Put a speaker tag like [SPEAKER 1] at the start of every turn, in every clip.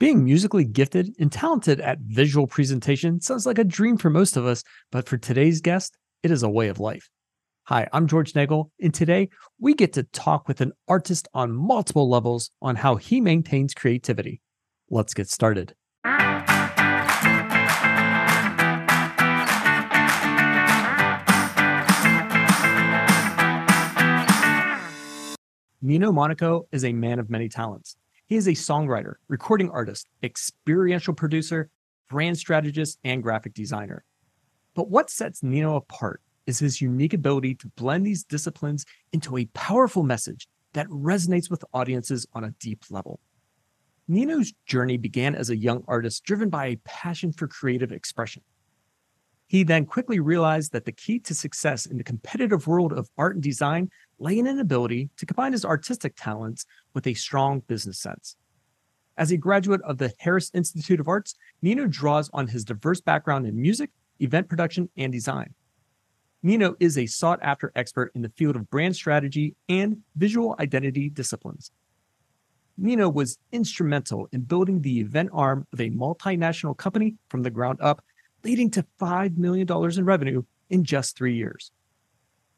[SPEAKER 1] Being musically gifted and talented at visual presentation sounds like a dream for most of us, but for today's guest, it is a way of life. Hi, I'm George Nagel, and today we get to talk with an artist on multiple levels on how he maintains creativity. Let's get started. Nino Monaco is a man of many talents. He is a songwriter, recording artist, experiential producer, brand strategist, and graphic designer. But what sets Nino apart is his unique ability to blend these disciplines into a powerful message that resonates with audiences on a deep level. Nino's journey began as a young artist driven by a passion for creative expression. He then quickly realized that the key to success in the competitive world of art and design lay in an ability to combine his artistic talents with a strong business sense. As a graduate of the Harris Institute of Arts, Nino draws on his diverse background in music, event production, and design. Nino is a sought after expert in the field of brand strategy and visual identity disciplines. Nino was instrumental in building the event arm of a multinational company from the ground up leading to $5 million in revenue in just three years.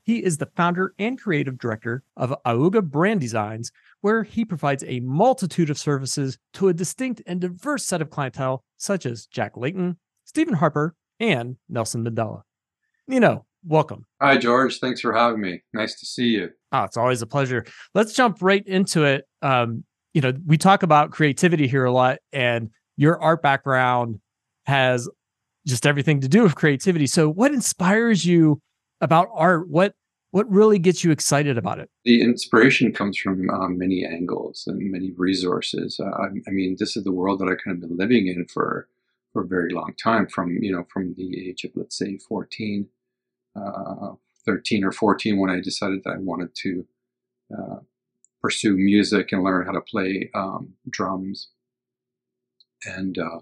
[SPEAKER 1] He is the founder and creative director of Aooga Brand Designs, where he provides a multitude of services to a distinct and diverse set of clientele, such as Jack Layton, Stephen Harper, and Nelson Mandela. Nino, welcome.
[SPEAKER 2] Hi, George. Thanks for having me. Nice to see you.
[SPEAKER 1] Oh, it's always a pleasure. Let's jump right into it. Um, you know, we talk about creativity here a lot, and your art background has just everything to do with creativity. So, what inspires you about art? What what really gets you excited about it?
[SPEAKER 2] The inspiration comes from um, many angles and many resources. Uh, I, I, mean, this is the world that I kind of been living in for for a very long time. From you know, from the age of let's say 14, uh, 13 or 14, when I decided that I wanted to uh, pursue music and learn how to play um, drums. And uh,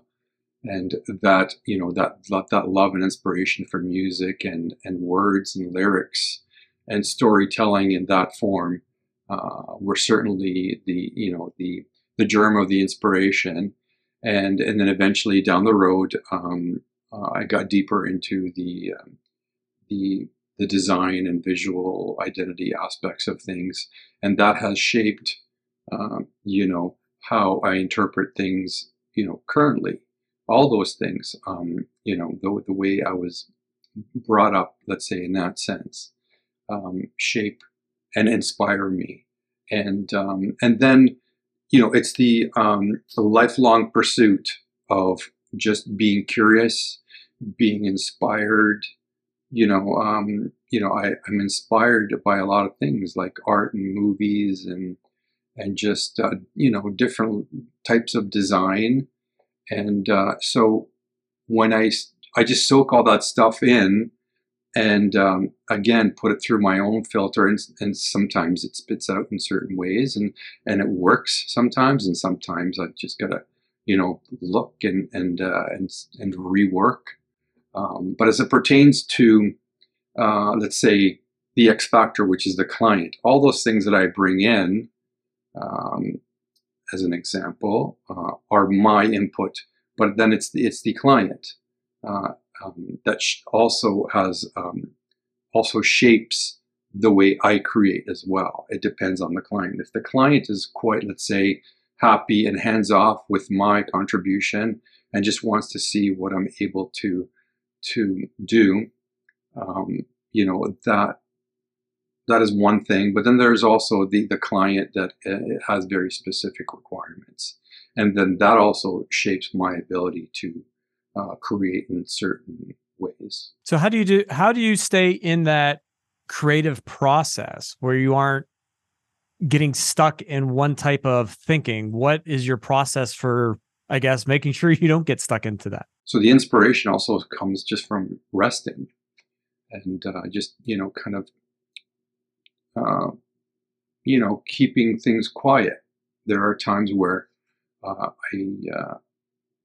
[SPEAKER 2] and that you know that that love and inspiration for music and and words and lyrics and storytelling in that form uh, were certainly the you know the the germ of the inspiration. And and then eventually down the road um, uh, I got deeper into the um, the the design and visual identity aspects of things. And that has shaped uh, you know how I interpret things you know currently all those things, um, you know, the, the way I was brought up, let's say in that sense, um, shape and inspire me. And, um, and then, you know, it's the, um, the lifelong pursuit of just being curious, being inspired, you know, um, you know, I, I'm inspired by a lot of things like art and movies and, and just, uh, you know, different types of design and uh, so when I, I just soak all that stuff in and um, again put it through my own filter and, and, sometimes it spits out in certain ways and, and it works sometimes and sometimes I've just got to you know look and and uh, and, and rework. Um, but as it pertains to uh, let's say the X factor which is the client all those things that I bring in um, as an example, uh, are my input, but then it's the, it's the client uh, um, that also has um, also shapes the way I create as well. It depends on the client. If the client is quite, let's say, happy and hands off with my contribution and just wants to see what I'm able to to do, um, you know that that is one thing. But then there's also the, the client that uh, has very specific requirements. And then that also shapes my ability to uh, create in certain ways.
[SPEAKER 1] So how do you do, how do you stay in that creative process where you aren't getting stuck in one type of thinking? What is your process for, I guess, making sure you don't get stuck into that?
[SPEAKER 2] So the inspiration also comes just from resting and uh, just, you know, kind of uh, you know, keeping things quiet. There are times where uh, I, uh,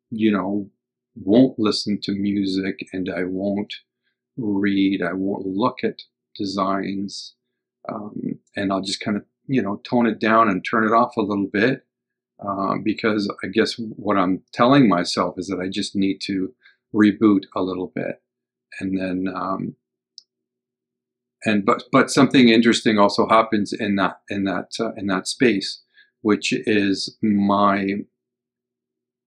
[SPEAKER 2] you know, won't listen to music and I won't read, I won't look at designs, um, and I'll just kind of, you know, tone it down and turn it off a little bit uh, because I guess what I'm telling myself is that I just need to reboot a little bit, and then um, and but but something interesting also happens in that in that uh, in that space, which is my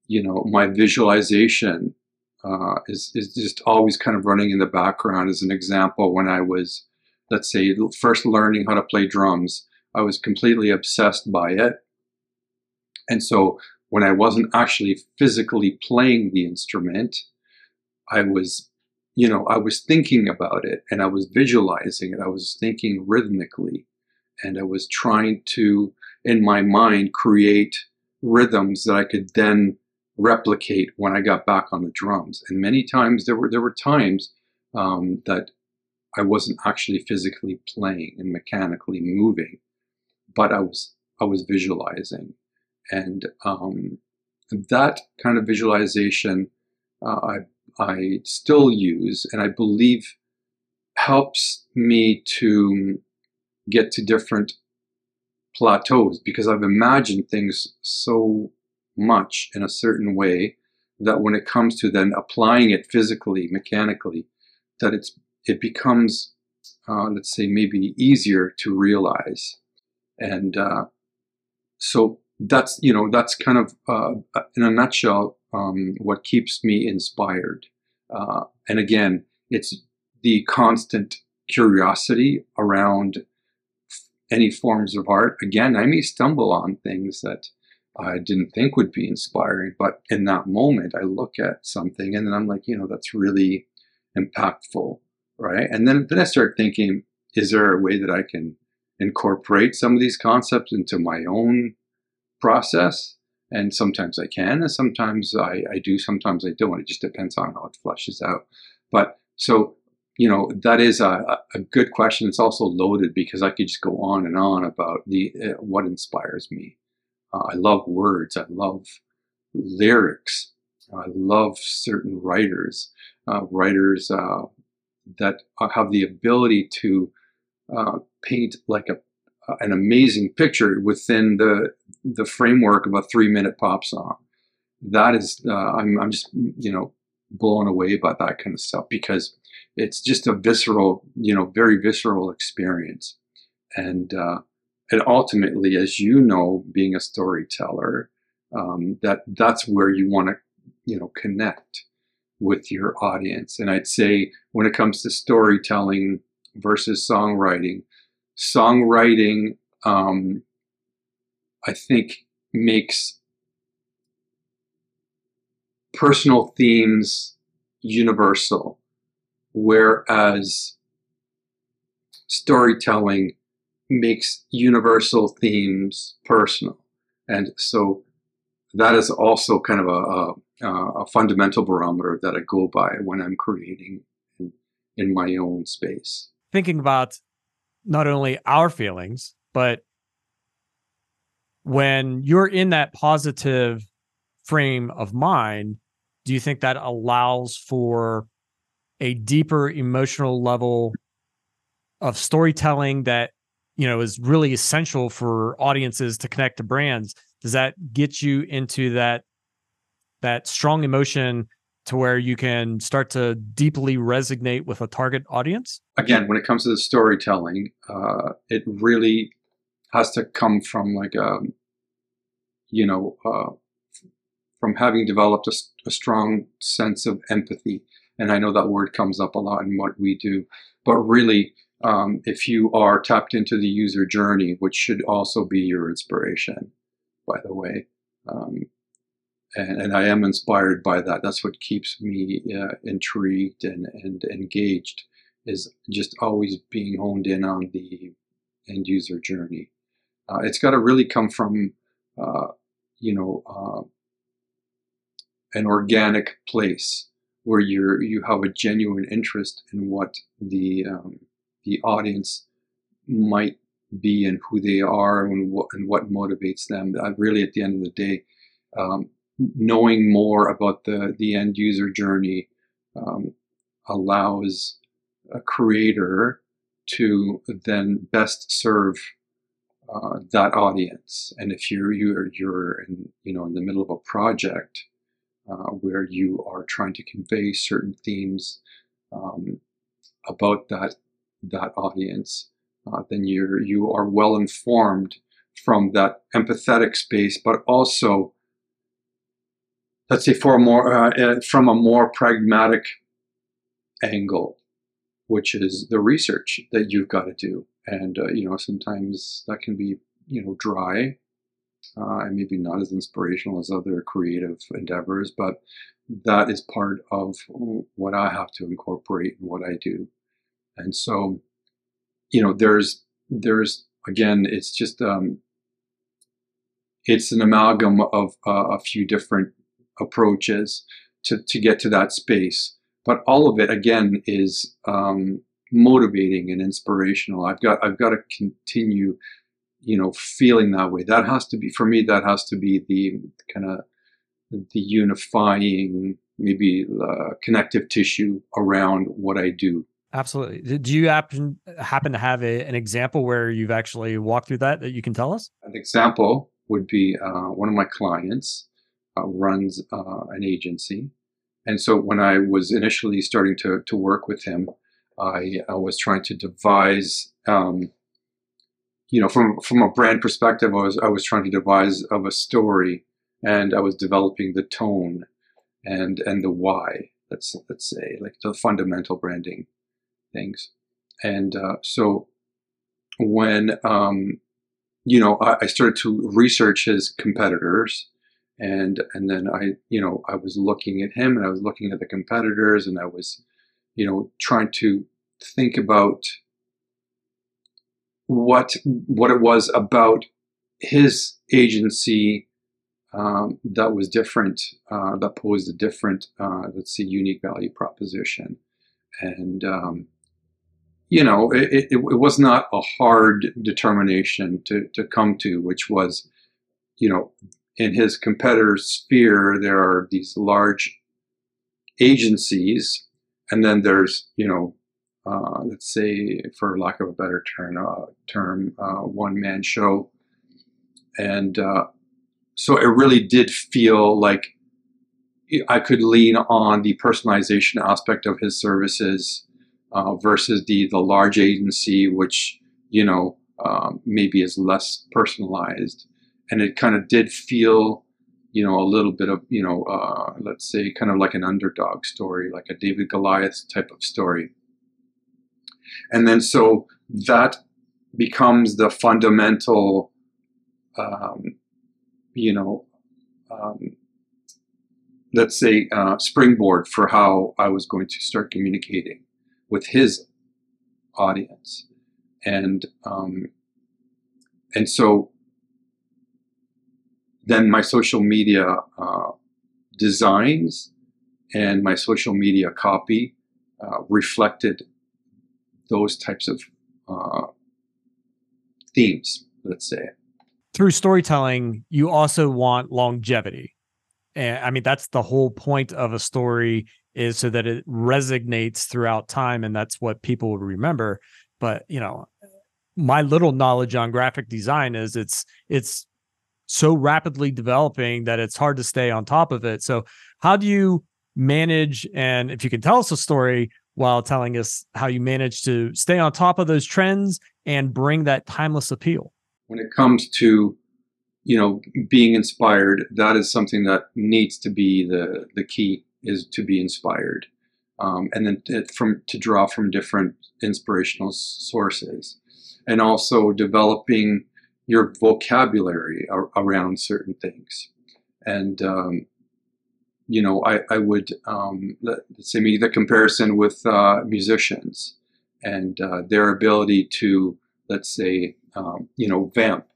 [SPEAKER 2] you know my visualization uh, is is just always kind of running in the background. As an example, when I was let's say first learning how to play drums, I was completely obsessed by it, and so when I wasn't actually physically playing the instrument, I was you know, I was thinking about it and I was visualizing it. I was thinking rhythmically and I was trying to, in my mind, create rhythms that I could then replicate when I got back on the drums. And many times there were there were times um, that I wasn't actually physically playing and mechanically moving, but I was I was visualizing, and um, that kind of visualization uh, I I still use and I believe helps me to get to different plateaus because I've imagined things so much in a certain way that when it comes to then applying it physically, mechanically, that it's it becomes, uh, let's say, maybe easier to realize. And uh, so that's you know that's kind of uh, in a nutshell um, what keeps me inspired. Uh, and again, it's the constant curiosity around any forms of art. Again, I may stumble on things that I didn't think would be inspiring, but in that moment, I look at something and then I'm like, you know, that's really impactful, right? And then, then I start thinking, is there a way that I can incorporate some of these concepts into my own process? And sometimes I can, and sometimes I, I do, sometimes I don't. It just depends on how it flushes out. But so, you know, that is a, a good question. It's also loaded because I could just go on and on about the uh, what inspires me. Uh, I love words. I love lyrics. I love certain writers, uh, writers uh, that have the ability to uh, paint like a an amazing picture within the the framework of a three minute pop song. That is, uh, I'm, I'm just, you know, blown away by that kind of stuff because it's just a visceral, you know, very visceral experience. And, uh, and ultimately, as you know, being a storyteller, um, that that's where you want to, you know, connect with your audience. And I'd say when it comes to storytelling versus songwriting, songwriting um, I think makes personal themes universal, whereas storytelling makes universal themes personal. And so that is also kind of a, a, a fundamental barometer that I go by when I'm creating in, in my own space.
[SPEAKER 1] Thinking about not only our feelings, but when you're in that positive frame of mind, do you think that allows for a deeper emotional level of storytelling that you know is really essential for audiences to connect to brands? Does that get you into that that strong emotion to where you can start to deeply resonate with a target audience
[SPEAKER 2] again when it comes to the storytelling uh, it really has to come from like a, um, you know, uh, from having developed a, a, strong sense of empathy. And I know that word comes up a lot in what we do, but really, um, if you are tapped into the user journey, which should also be your inspiration, by the way, um, and, and, I am inspired by that. That's what keeps me uh, intrigued and, and engaged, is just always being honed in on the end user journey. Uh, it's got to really come from, uh, you know, uh, an organic place where you're you have a genuine interest in what the um, the audience might be and who they are and what and what motivates them. really, at the end of the day, um, knowing more about the the end user journey um, allows a creator to then best serve uh, that audience. And if you're you're you're in you know in the middle of a project uh, where you are trying to convey certain themes um, about that that audience, uh, then you're you are well informed from that empathetic space, but also let's say for a more uh, uh, from a more pragmatic angle, which is the research that you've got to do, and uh, you know sometimes that can be you know dry uh, and maybe not as inspirational as other creative endeavors, but that is part of what I have to incorporate in what I do, and so you know there's there's again it's just um, it's an amalgam of uh, a few different approaches to, to get to that space. But all of it again is um, motivating and inspirational. I've got I've got to continue, you know, feeling that way. That has to be for me. That has to be the kind of the unifying, maybe uh, connective tissue around what I do.
[SPEAKER 1] Absolutely. Do you happen happen to have a, an example where you've actually walked through that that you can tell us?
[SPEAKER 2] An example would be uh, one of my clients uh, runs uh, an agency. And so when I was initially starting to, to work with him, I, I was trying to devise, um, you know, from, from a brand perspective, I was, I was trying to devise of a story and I was developing the tone and, and the why, let's, let's say, like the fundamental branding things. And uh, so when, um, you know, I, I started to research his competitors and and then I you know I was looking at him and I was looking at the competitors and I was you know trying to think about what what it was about his agency um, that was different uh, that posed a different uh, let's say unique value proposition. And um, you know it, it, it was not a hard determination to, to come to which was you know in his competitor's sphere, there are these large agencies, and then there's, you know, uh, let's say, for lack of a better term, uh, term uh, one man show. And uh, so it really did feel like I could lean on the personalization aspect of his services uh, versus the, the large agency, which, you know, um, maybe is less personalized and it kind of did feel you know a little bit of you know uh, let's say kind of like an underdog story like a david goliath type of story. And then so that becomes the fundamental um, you know um, let's say uh, springboard for how i was going to start communicating with his audience. And um, and so then my social media uh, designs and my social media copy uh, reflected those types of uh, themes, let's say.
[SPEAKER 1] Through storytelling, you also want longevity. And I mean, that's the whole point of a story is so that it resonates throughout time. And that's what people remember. But, you know, my little knowledge on graphic design is it's, it's so rapidly developing that it's hard to stay on top of it. So, how do you manage? And if you can tell us a story while telling us how you manage to stay on top of those trends and bring that timeless appeal.
[SPEAKER 2] When it comes to you know being inspired, that is something that needs to be the the key is to be inspired, um, and then from to draw from different inspirational sources, and also developing your vocabulary ar- around certain things. And, um, you know, I, I would, um, let, us say, make the comparison with uh, musicians and uh, their ability to, let's say, um, you know, vamp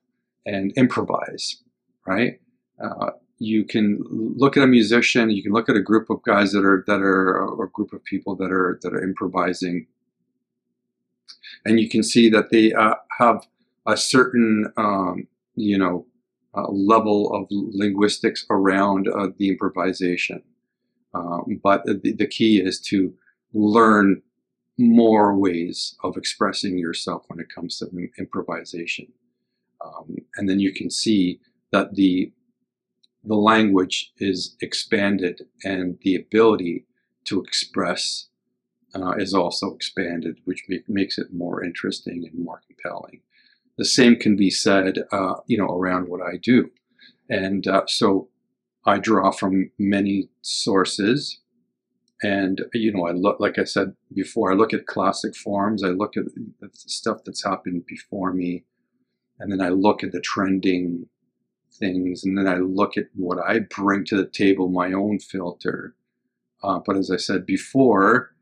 [SPEAKER 2] and improvise, right? Uh, you can look at a musician, you can look at a group of guys that are that are or a group of people that are that are improvising, and you can see that they uh, have a certain, um, you know, uh, level of linguistics around uh, the improvisation. Um, but the, the key is to learn more ways of expressing yourself when it comes to improvisation. Um, and then you can see that the the language is expanded and the ability to express uh, is also expanded, which make, makes it more interesting and more compelling. The same can be said, uh, you know, around what I do, and uh, so I draw from many sources, and you know, I look, like I said before, I look at classic forms, I look at stuff that's happened before me, and then I look at the trending things, and then I look at what I bring to the table, my own filter. Uh, but as I said before,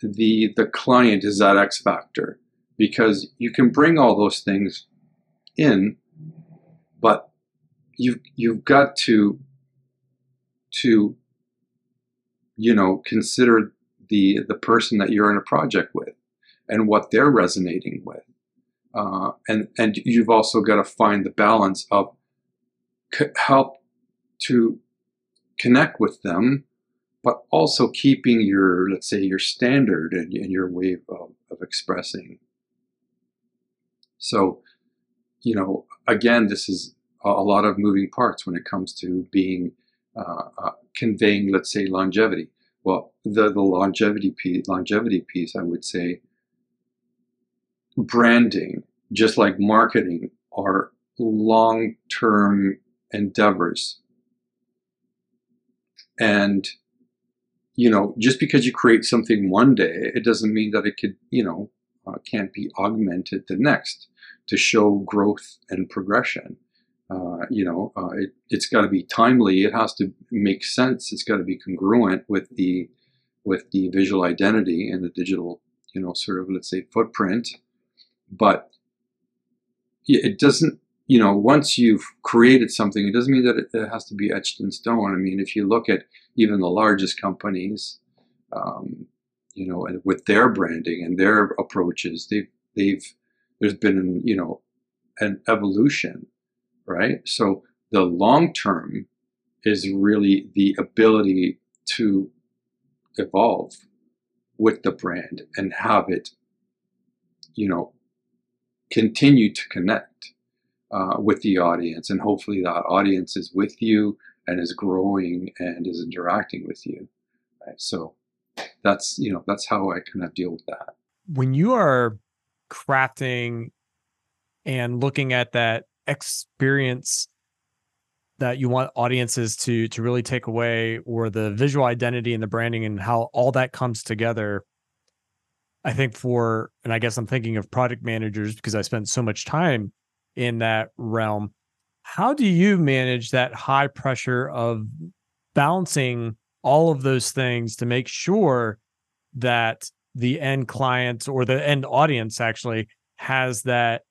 [SPEAKER 2] the the client is that X factor because you can bring all those things in, but you you've got to to you know consider the the person that you're in a project with and what they're resonating with, uh, and and you've also got to find the balance of help to connect with them but also keeping your, let's say, your standard and, and your way of, of expressing. So, you know, again, this is a, lot of moving parts when it comes to being uh, uh, conveying, let's say, longevity. Well, the, the longevity piece, longevity piece, I would say, branding, just like marketing, are long-term endeavors. And you know, just because you create something one day, it doesn't mean that it could, you know, uh, can't be augmented the next to show growth and progression. Uh, you know, uh, it, it's got to be timely. It has to make sense. It's got to be congruent with the with the visual identity and the digital, you know, sort of let's say footprint. But it doesn't you know, once you've created something, it doesn't mean that it, has to be etched in stone. I mean, if you look at even the largest companies, um, you know, with their branding and their approaches, they've they've there's been you know an evolution, right? So the long term is really the ability to evolve with the brand and have it, you know, continue to connect uh, with the audience, and hopefully that audience is with you and is growing and is interacting with you. Right? So that's you know that's how I kind of deal with that.
[SPEAKER 1] When you are crafting and looking at that experience that you want audiences to to really take away or the visual identity and the branding and how all that comes together i think for and i guess i'm thinking of product managers because i spent so much time in that realm. How do you manage that high pressure of balancing all of those things to make sure that the end client or the end audience actually has that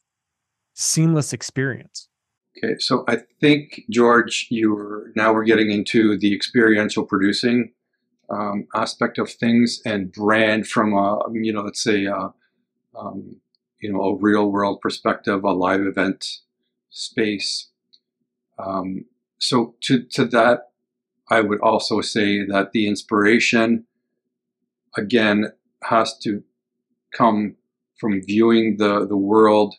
[SPEAKER 1] seamless experience?
[SPEAKER 2] Okay, so I think George, you're now we're getting into the experiential producing um, aspect of things and brand from a you know let's say a, um, you know, a real world perspective, a live event space. Um, so to, to that, I would also say that the inspiration, again, has to come from viewing the, the world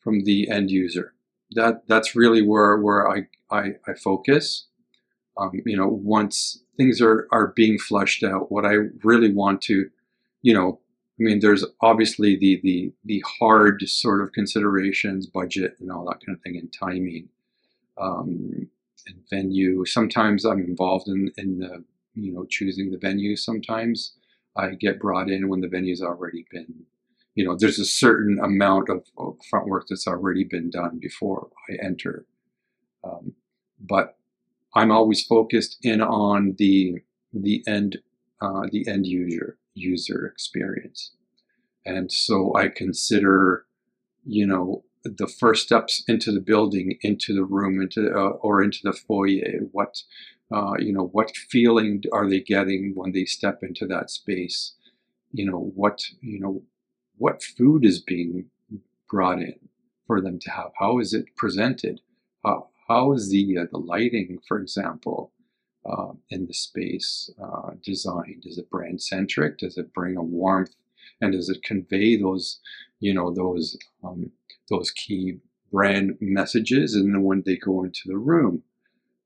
[SPEAKER 2] from the end user. That that's really where where I I, I focus. Um, you know, once things are are being fleshed out, what I really want to, you know, I mean, there's obviously the the the hard sort of considerations, budget and all that kind of thing, and timing, um, and venue. Sometimes I'm involved in in the you know choosing the venue. Sometimes I get brought in when the venue's already been, you know, there's a certain amount of, of front work that's already been done before I enter. Um, but I'm always focused in on the the end uh, the end user user experience. And so I consider, you know, the first steps into the building, into the room, into uh, or into the foyer. What, uh, you know, what feeling are they getting when they step into that space? You know, what, you know, what food is being brought in for them to have? How is it presented? How, how is the uh, the lighting, for example? uh, in the space uh, designed? Is it brand centric? Does it bring a warmth? And does it convey those, you know, those um, those key brand messages and then when they go into the room.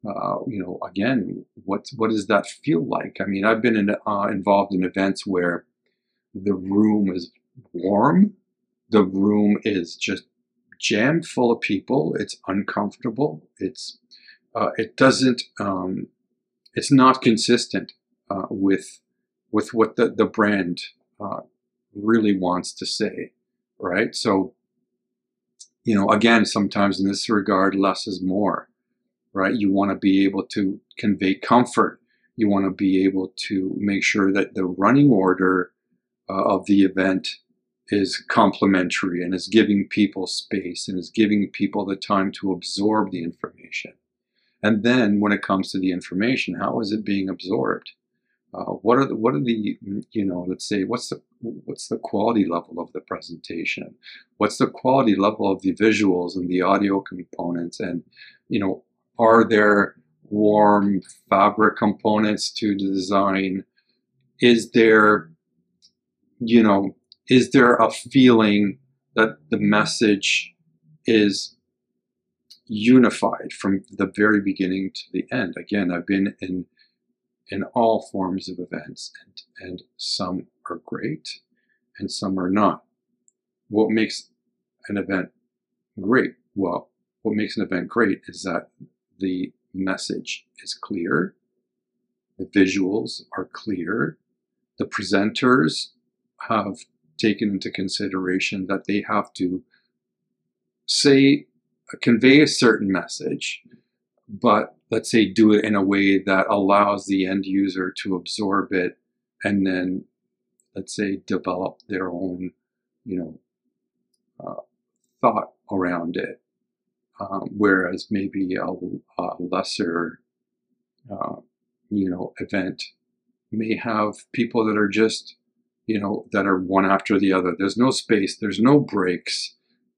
[SPEAKER 2] Uh, you know, again, what what does that feel like? I mean, I've been in, uh, involved in events where the room is warm, the room is just jammed full of people. It's uncomfortable. It's uh, it doesn't um, it's not consistent uh, with with what the the brand uh, really wants to say, right? So you know, again, sometimes in this regard, less is more, right? You want to be able to convey comfort. You want to be able to make sure that the running order uh, of the event is complementary and is giving people space and is giving people the time to absorb the information. And then when it comes to the information, how is it being absorbed? Uh, what are the what are the you know let's say what's the what's the quality level of the presentation? What's the quality level of the visuals and the audio components? And you know are there warm fabric components to the design? Is there you know is there a feeling that the message is unified from the very beginning to the end? Again i've been in in all forms of events, and, and some are great and some are not. What makes an event great? Well, what makes an event great is that the message is clear, the visuals are clear, the presenters have taken into consideration that they have to say, convey a certain message, but let's say do it in a way that allows the end user to absorb it and then let's say develop their own you know uh, thought around it. Um, whereas maybe a, a lesser uh, you know event may have people that are just you know that are one after the other. There's no space there's no breaks.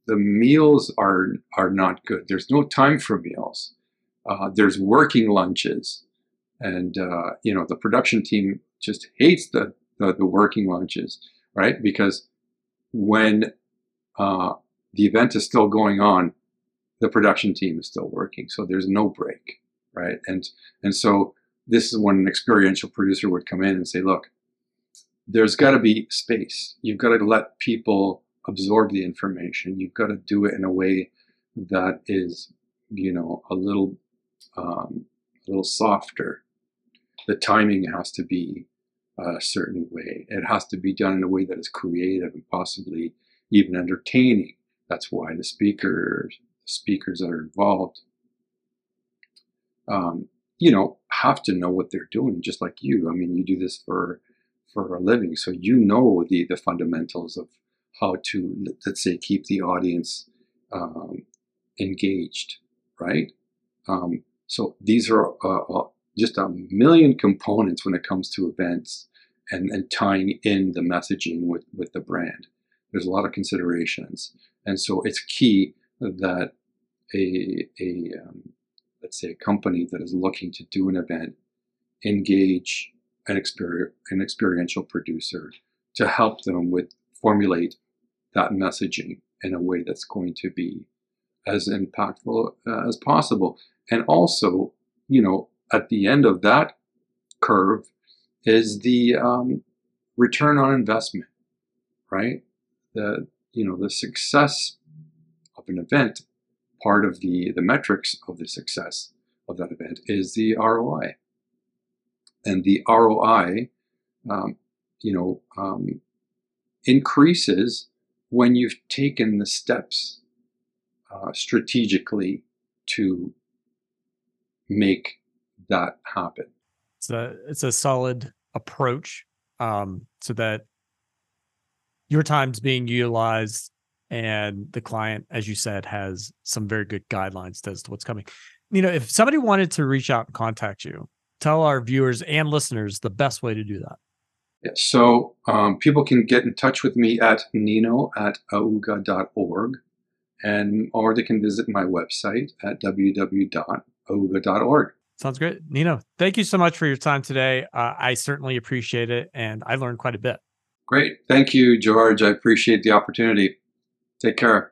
[SPEAKER 2] The meals are are not good. There's no time for meals uh, there's working lunches, and uh, you know the production team just hates the, the, the working lunches, right? Because when uh, the event is still going on, the production team is still working, so there's no break, right? And and so this is when an experiential producer would come in and say, look, there's got to be space. You've got to let people absorb the information. You've got to do it in a way that is, you know, a little um, a little softer. The timing has to be a certain way. It has to be done in a way that is creative and possibly even entertaining. That's why the speakers, speakers that are involved, um, you know, have to know what they're doing, just like you. I mean, you do this for for a living, so you know the the fundamentals of how to, let's say, keep the audience um, engaged, right? Um, so these are uh, uh, just a million components when it comes to events and, and tying in the messaging with, with the brand. There's a lot of considerations. And so it's key that a, a um, let's say a company that is looking to do an event engage an, exper- an experiential producer to help them with formulate that messaging in a way that's going to be as impactful uh, as possible. And also, you know, at the end of that curve is the um, return on investment, right? The you know the success of an event, part of the the metrics of the success of that event is the ROI, and the ROI, um, you know, um, increases when you've taken the steps uh, strategically to make that happen.
[SPEAKER 1] It's a it's a solid approach um, so that your time's being utilized and the client, as you said, has some very good guidelines as to what's coming. You know, if somebody wanted to reach out and contact you, tell our viewers and listeners the best way to do that.
[SPEAKER 2] Yeah, so um, people can get in touch with me at nino at aooga.org and or they can visit my website at www.aooga.org.
[SPEAKER 1] Sounds great. Nino, thank you so much for your time today. Uh, I certainly appreciate it, and I learned quite a bit.
[SPEAKER 2] Great. Thank you, George. I appreciate the opportunity. Take care.